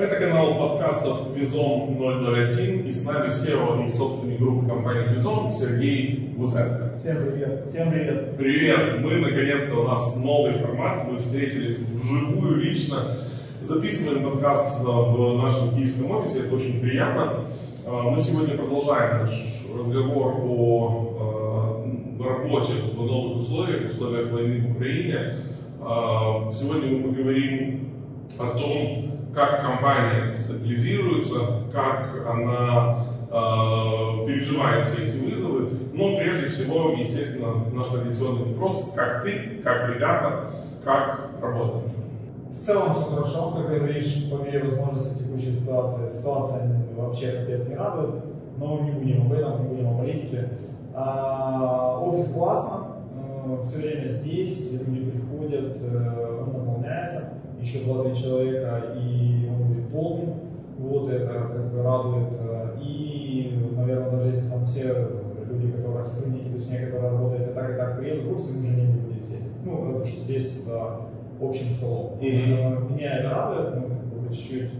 Это канал подкастов Визом 001 и с нами SEO и собственник группы компании Визом Сергей Гузенко. Всем привет. Всем привет. Привет. Мы наконец-то у нас новый формат. Мы встретились вживую лично. Записываем подкаст в нашем киевском офисе. Это очень приятно. А, мы сегодня продолжаем наш разговор о а, работе в новых условиях, условиях войны в Украине. Сегодня мы поговорим о том, как компания стабилизируется, как она э, переживает все эти вызовы. Но прежде всего, естественно, наш традиционный вопрос, как ты, как ребята, как работаем. В целом все хорошо, ты говоришь, по мере возможности текущей ситуации. Ситуация вообще капец не радует, но не будем об этом, не будем о политике. А, офис классно, э, все время здесь, люди приходят, э, он наполняется еще 2-3 человека, и он будет полный. Вот это как бы радует. И, наверное, даже если там все люди, которые сотрудники, точнее, которые работают и так, и так приедут им уже негде будет сесть. Ну, разве что здесь за общим столом. Mm-hmm. Меня это радует, мы как бы чуть-чуть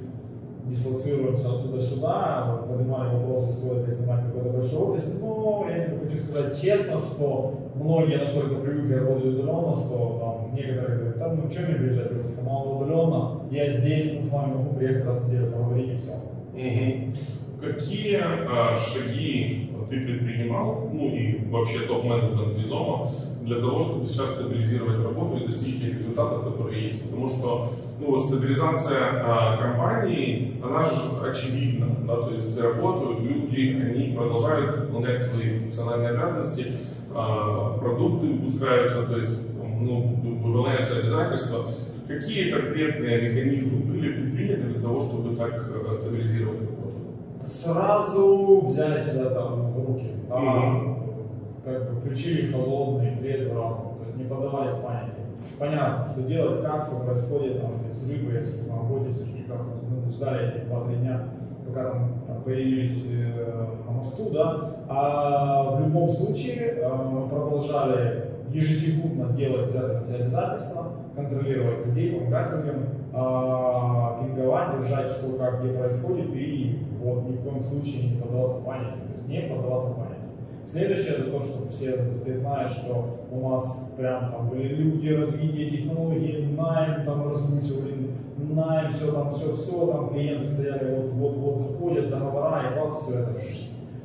дислоцируемся оттуда сюда, поднимали вопросы, стоит ли снимать какой-то большой офис, но я тебе хочу сказать честно, что многие настолько привыкли работать удаленно, что там некоторые говорят, там, ну что мне приезжать, если мало удаленно, я здесь, мы с вами могу приехать раз в неделю, поговорить и все. Угу. Какие а, шаги ты предпринимал, ну и вообще топ-менеджмент Визома, для того, чтобы сейчас стабилизировать работу и достичь тех результатов, которые есть? Потому что ну, стабилизация а, компании, она же очевидна, да, то есть работают люди, они продолжают выполнять свои функциональные обязанности, а, продукты выпускаются, то есть ну, выполняются обязательства. Какие конкретные механизмы были предприняты для того, чтобы так э, стабилизировать работу? Сразу взяли себя там в руки, да, mm-hmm. как бы включили холодный, трезвый разум, то есть не поддавались панике. Понятно, что делать, как все происходит, там, эти взрывы, я сейчас на работе, все прекрасно мы ждали эти два-три дня, пока там, там появились э, на мосту, да, а в любом случае э, мы продолжали ежесекундно делать обязательства, контролировать людей, помогать людям, э, пинговать, держать, что как где происходит, и вот ни в коем случае не поддаваться панике, то есть не поддаваться панике. Следующее это то, что все, ты знаешь, что у нас прям там были люди, развитие технологий, найм там раскручивали, найм, все там, все, все, там клиенты стояли, вот, вот, вот заходят, договора, и вас все это,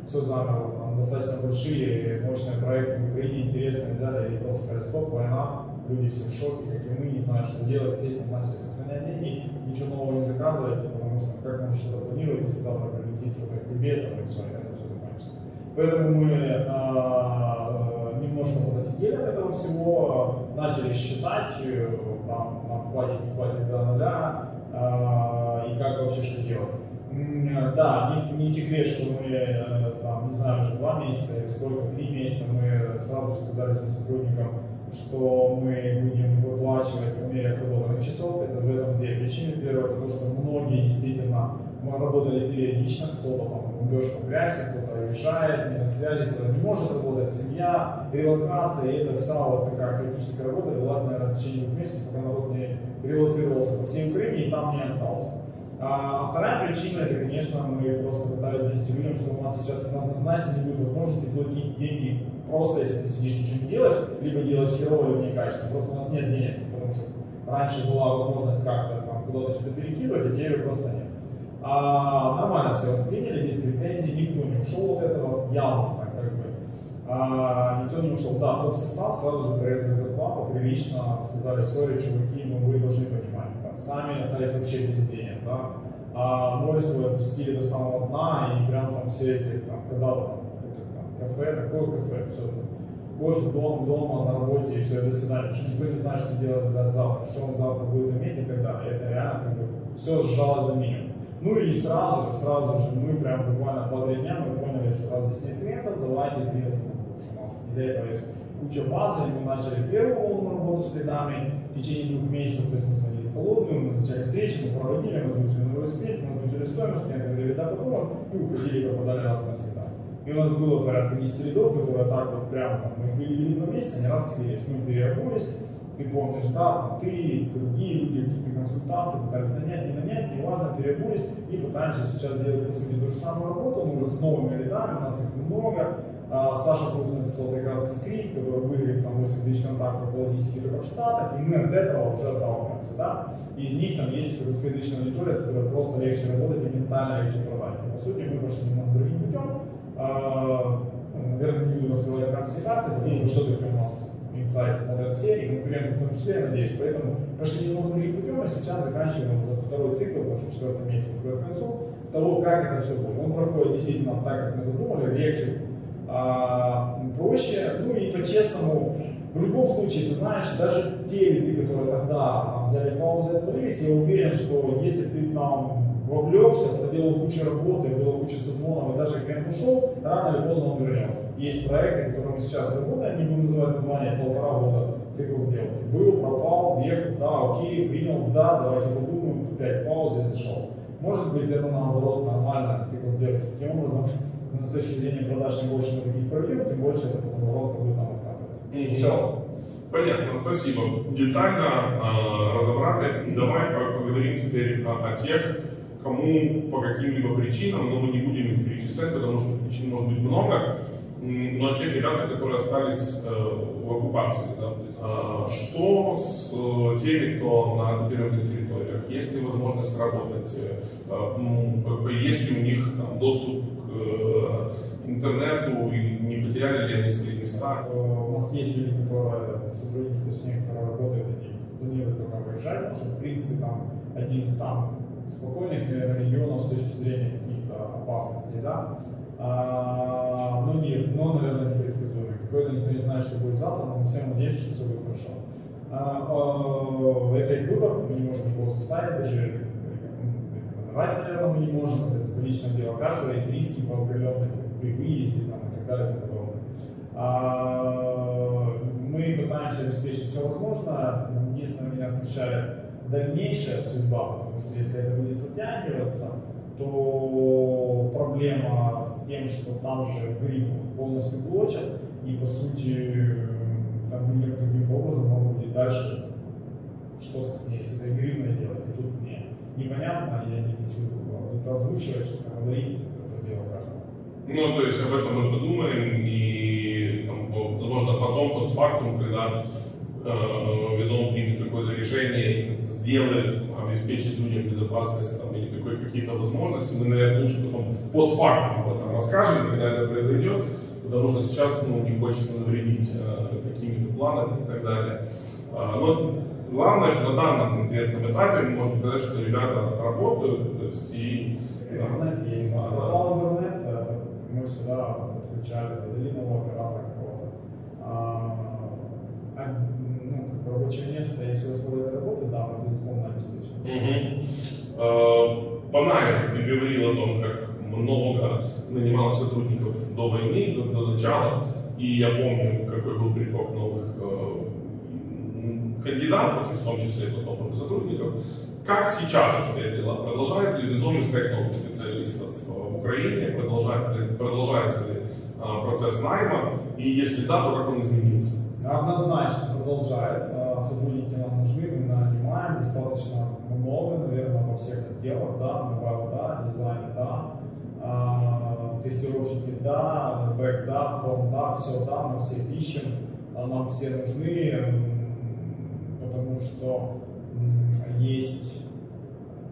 все замерло, там достаточно большие, мощные проекты в Украине, интересные взяли и просто сказали, стоп, война, люди все в шоке, как и мы, не знают, что делать, естественно, начали сохранять деньги, ничего нового не заказывать, потому что как можно что-то планировать, завтра прилетит что-то тебе, там, и все, это все. Поэтому мы а, немножко подофигели от этого всего, начали считать, э, там, нам хватит, не хватит до нуля, а, и как вообще что делать. Да, не, не секрет, что мы, э, там, не знаю, уже два месяца или сколько, три месяца, мы сразу же сказали своим сотрудникам, что мы будем выплачивать по мере отработанных часов. Это в этом две причины. Первое, потому что многие действительно мы работали периодично, кто-то там идешь по грязи, кто-то уезжает, не на связи, кто-то не может работать, семья, релокация, и это вся вот такая критическая работа велась, наверное, в течение двух месяцев, пока народ не релацировался по всей Украине и там не остался. А вторая причина, это, конечно, мы просто пытались донести людям, что у нас сейчас однозначно не будет возможности платить деньги просто, если ты сидишь ничего не делаешь, либо делаешь херово, либо некачественно. Просто у нас нет денег, потому что раньше была возможность как-то там куда-то что-то перекидывать, а ее просто нет. А, нормально все восприняли, без претензий, никто не ушел от этого, явно так как бы. А, никто не ушел. Да, топ-состав сразу же порезали зарплату, прилично сказали, сори, чуваки, но вы должны понимать. Там, сами остались вообще без денег, да. А море свое отпустили до самого дна, и прям там все эти, там, когда-то там, там, кафе, такое кафе, все, кофе дома, дома, на работе, и все, до свидания. Потому что никто не знает, что делать завтра, что он завтра будет иметь и так далее. Это реально как бы все сжалось до минимума. Ну и сразу же, сразу же мы прям буквально два-три дня мы поняли, что раз здесь нет клиентов, давайте двигаться на душу. У нас для этого есть куча базы, и мы начали первую волну работу с лидами в течение двух месяцев, то есть мы сводили холодную, мы начали встречи, мы проводили, мы озвучили новый успех, мы озвучили стоимость, клиенты говорили да потом, и уходили, пропадали раз навсегда. И у нас было порядка 10 рядов, которые так вот прямо там, мы их вывели на месте, они раз слились, мы переобулись, ты помнишь, да, ты, другие люди, какие-то консультации пытались нанять, не нанять, неважно, переобулись и пытаемся сейчас делать, по сути, ту же самую работу, мы уже с новыми рядами, у нас их много, а, Саша просто написал прекрасный скрипт, который выиграет там 8 тысяч контактов по логистике в Штатах, и мы от этого уже отталкиваемся, да. Из них там есть русскоязычная аудитория, с которой просто легче работать и ментально легче продать. И, по сути, мы пошли немного другим путем. А, ну, наверное, не буду раскрывать прям все карты, потому что все-таки у нас инсайт смотрят все, и конкуренты в том числе, я надеюсь. Поэтому пошли немного другим путем, а сейчас заканчиваем вот второй цикл, потому что четвертый месяц к концу, того, как это все будет. Он проходит действительно так, как мы задумали, легче, а, проще, ну и по-честному, в любом случае, ты знаешь, даже те лиды, которые тогда там, взяли паузу и отвалились, я уверен, что если ты там вовлекся, проделал кучу работы, было куча созвонов, и даже клиент ушел, рано или поздно он вернется. Есть проекты, которые мы сейчас работаем, не будем называть название, полтора года цикл сделки. Был, пропал, въехал, да, окей, принял, да, давайте подумаем, опять пауза и зашел. Может быть, это наоборот нормально цикл сделки. Таким образом, с точки зрения продаж, чем больше мы таких пробьем, тем больше это воронка будет нам откатывать. Mm-hmm. Все. Понятно, спасибо. Детально э, разобрали. Давай поговорим теперь о, о тех, кому по каким-либо причинам, но мы не будем их перечислять, потому что причин может быть много, но тех ребят, которые остались э, в оккупации. Да? Есть, э, что с э, теми, кто на оккупированных территориях? Есть ли возможность работать? Э, есть ли у них там, доступ Э, интернету и не потеряли ли они свои места? У нас есть люди, которые, сотрудники, точнее, которые работают, они планируют только выезжать, потому что, в принципе, там один из самых спокойных регионов с точки зрения каких-то опасностей, да, а, но нет, но, наверное, непредсказуемый. Какой-то никто не знает, что будет завтра, но мы все надеемся, что все будет хорошо. А, а, это их выбор, мы не можем никого заставить, даже рекомендовать, наверное, мы не можем, это личное дело каждого, есть риски по определенным при выезде там, и так далее и тому подобное. А, мы пытаемся обеспечить все возможное. Единственное, меня смущает дальнейшая судьба, потому что если это будет затягиваться, то проблема с тем, что там же грипп полностью блочат, и по сути там никаким образом могут будет дальше что-то с ней, с этой гривной делать. И тут мне непонятно, я не хочу это озвучивать, что говорить, это дело каждого. Ну, то есть об этом мы подумаем, и, там, возможно, потом, постфактум, когда э, Визон примет какое-то решение, сделает, обеспечит людям безопасность там, или какие-то возможности, мы, наверное, лучше потом постфактум об этом расскажем, когда это произойдет, потому что сейчас ну, не хочется навредить э, какими-то планами и так далее. Э, но Главное, что на данном конкретном этапе мы можем сказать, что ребята работают, то есть и... Интернет есть. Да, интернет, мы всегда подключали, дали нового оператора какого-то. А, а, ну, как рабочее место и все условия работы, да, мы безусловно обеспечим. Угу. А, Панайр, ты говорил о том, как много нанимал сотрудников до войны, до, до начала, и я помню, какой был приток новых кандидатов, и в том числе потом сотрудников. Как сейчас обстоят дела? Продолжает ли Винзон искать новых специалистов в Украине? Продолжает ли, продолжается ли а, процесс найма? И если да, то как он изменился? Однозначно продолжает. А, сотрудники нам нужны, мы нанимаем достаточно много, наверное, во всех отделах, да, mobile, да, дизайн, да, а, тестировщики, да, бэк, да, форм, да, все, да, мы все ищем, нам все нужны, потому что есть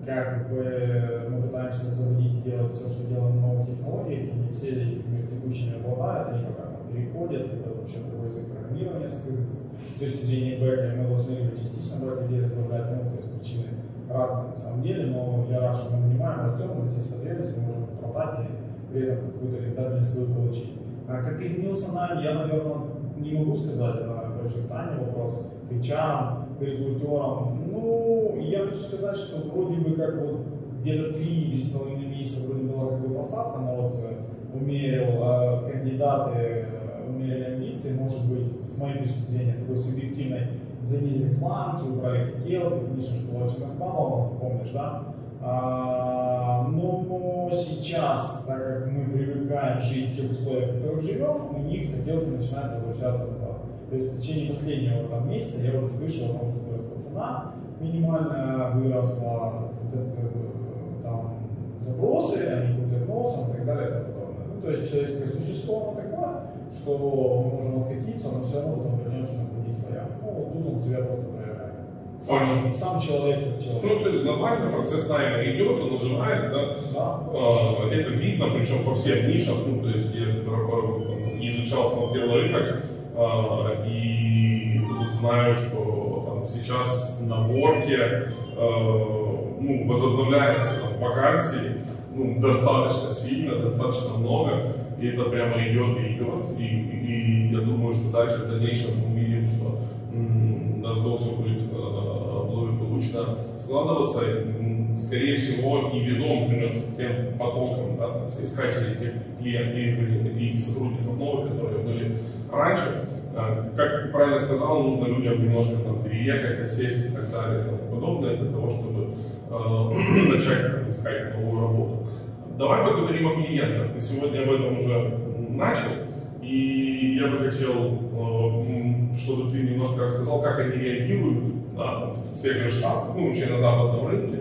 как бы мы пытаемся заводить и делать все, что делаем на новых технологиях, и не все текущими обладают, они пока переходят, это вообще другой язык программирования с точки зрения бэка, мы должны либо частично брать людей разбавлять, ну, то есть причины разные на самом деле, но я рад, что мы понимаем, растем, у нас есть потребность, мы можем продать и при этом какую-то рентабельность свою получить. А как изменился найм, я, наверное, не могу сказать, это больше Таня вопрос, к HR, рекрутером. Ну, я хочу сказать, что вроде бы как вот где-то три с половиной месяца вроде была как бы посадка, но вот э, умерил э, кандидаты, умерили амбиции, может быть, с моей точки зрения, такой субъективной, занизили планки, убрали хотелки, конечно, что было очень распалово, ты помнишь, да? А, но сейчас, так как мы привыкаем жить в тех условиях, в которых живем, у них хотелки начинают возвращаться назад. То есть в течение последнего там, месяца я уже слышал о том, что выросла цена, минимальная выросла, вот это, э, там, запросы, они крутят носом и так далее и тому подобное. Ну, то есть человеческое существо оно такое, что мы можем откатиться, но все равно потом вернемся на круги своя. Ну, вот тут он себя просто проявляет. Понял. Сам человек как человек. Ну, то есть глобально процесс найма идет, он нажимает, да, Да. А, Это видно, причем по всем нишам. Ну, то есть я э, изучал, смотрел рынок а, и знаю, что там, сейчас на ворке э, ну, возобновляется там, вакансии ну, достаточно сильно, достаточно много, и это прямо идет и идет, и, и я думаю, что дальше в дальнейшем мы увидим, что м, у нас все будет э, благополучно складываться. Скорее всего, и визон вернется к тем потокам да, соискателей, тех клиентов и, сотрудников новых, которые были раньше. А, Как ты правильно сказал, нужно людям немножко там, переехать, осесть и так далее и тому подобное для того, чтобы э, начать искать новую работу. Давай поговорим о клиентах. Ты сегодня об этом уже начал, и я бы хотел, э, чтобы ты немножко рассказал, как они реагируют там, в тех ну, вообще на западном рынке,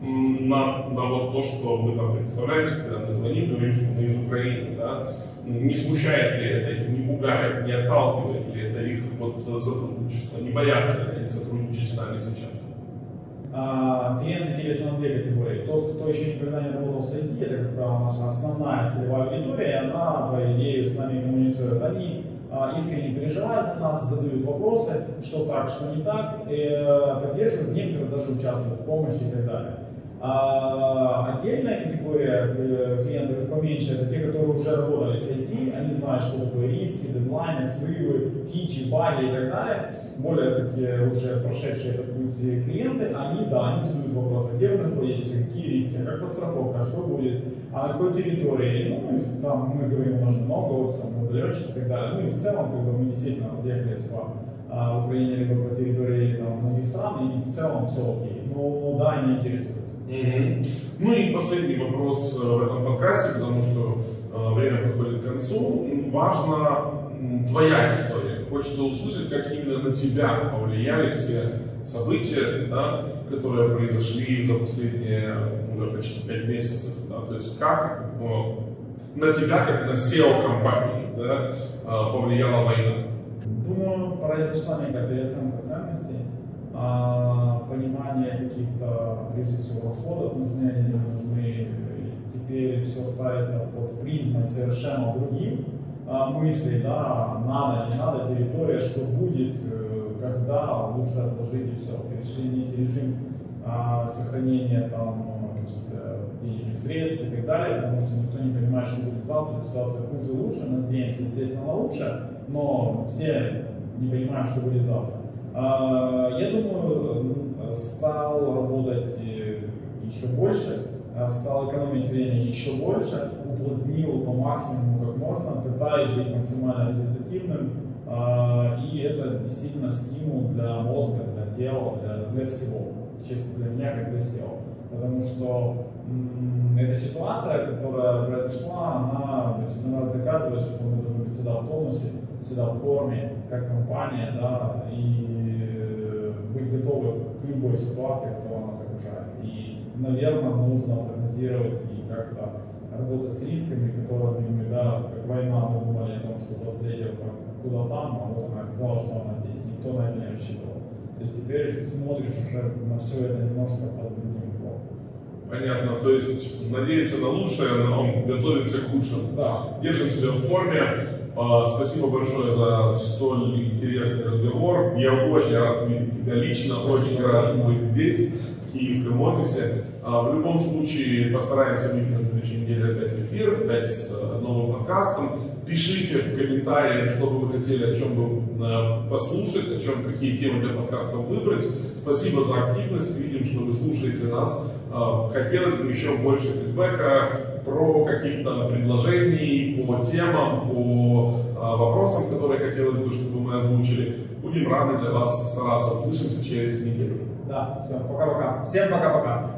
на, на вот то, что мы там представляемся, когда мы звоним, говорим, что мы из Украины, да, не смущает ли это не пугает, не отталкивает ли это их от сотрудничества, не боятся ли они сотрудничать с нами сейчас? А, Клиенты делятся на две категории. Тот, кто еще никогда не работал с IT, это, как правило, наша основная целевая аудитория, и она, по идее, с нами коммуницирует. Они а, искренне переживают за нас, задают вопросы, что так, что не так, и, э, поддерживают, некоторые даже участвуют в помощи и так далее. А отдельная категория э, клиентов поменьше, это те, которые уже работали с IT, они знают, что такое риски, дедлайны, срывы, фичи, баги и так далее. Более такие уже прошедшие этот путь клиенты, они, да, они задают вопросы, где вы находитесь, какие риски, как подстраховка, что будет, а на какой территории. Ну, там мы говорим, у нас же много офисов, летчиков и так далее. Ну и в целом, как бы мы действительно разъехались по а, Украине, либо по территории там, многих стран, и в целом все окей. Ну да, они интересуются. Мгм. Ну и последний вопрос э, в этом подкасте, потому что э, время подходит к концу. Важна твоя история. Хочется услышать, как именно на тебя повлияли все события, да, которые произошли за последние уже почти пять месяцев. Да, то есть как э, на тебя, как на SEO компании, да, э, повлияла война. Думаю, произошла некая переоценка ценностей, а, понимание каких-то, прежде всего, расходов, нужны они, не нужны. Теперь все ставится под призмой совершенно другим а, мыслей, да, надо, не надо, территория, что будет, э, когда, лучше отложить и все. Некий режим а, сохранения там каких-то денежных средств и так далее, потому что никто не понимает, что будет завтра, ситуация хуже, лучше, надеемся, естественно, на лучше, но все не понимаем, что будет завтра. А, Я думаю, м, стал работать э, еще больше, стал экономить время еще больше, уплотнил по максимуму как можно, пытаюсь быть максимально результативным, и это действительно стимул для мозга, для тела, для, для всего, честно для меня как для SEO. Потому что эта ситуация, которая произошла, она в очередной доказывает, что мы должны быть всегда в тонусе, всегда в форме, как компания, да, и э, быть готовы к любой ситуации, которая нас окружает. И, наверное, нужно прогнозировать и как-то работать с рисками, которыми мы, да, как война, мы думали о том, что 23 куда там, вот она оказалась, что она здесь. Никто на это не рассчитывал. То есть теперь смотришь уже на все это немножко под другим углом. Понятно, то есть надеяться на лучшее, но готовимся к худшему. Да. Держим себя в форме. А, Спасибо большое за столь интересный разговор. Я очень рад видеть тебя лично, очень Спасибо. рад быть здесь, в киевском офисе. А, В любом случае постараемся выйти на следующей неделе опять в эфир, опять с э, новым подкастом. Пишите в комментариях, что бы вы хотели, о чем бы э, послушать, о чем, какие темы для подкаста выбрать. Спасибо за активность. Видим, что вы слушаете нас. А, Хотелось бы еще больше фидбэка про каких-то предложений по темам, по вопросам, которые хотелось бы, чтобы мы озвучили. Будем рады для вас стараться. Услышимся через неделю. Да, все, пока-пока. Всем пока-пока.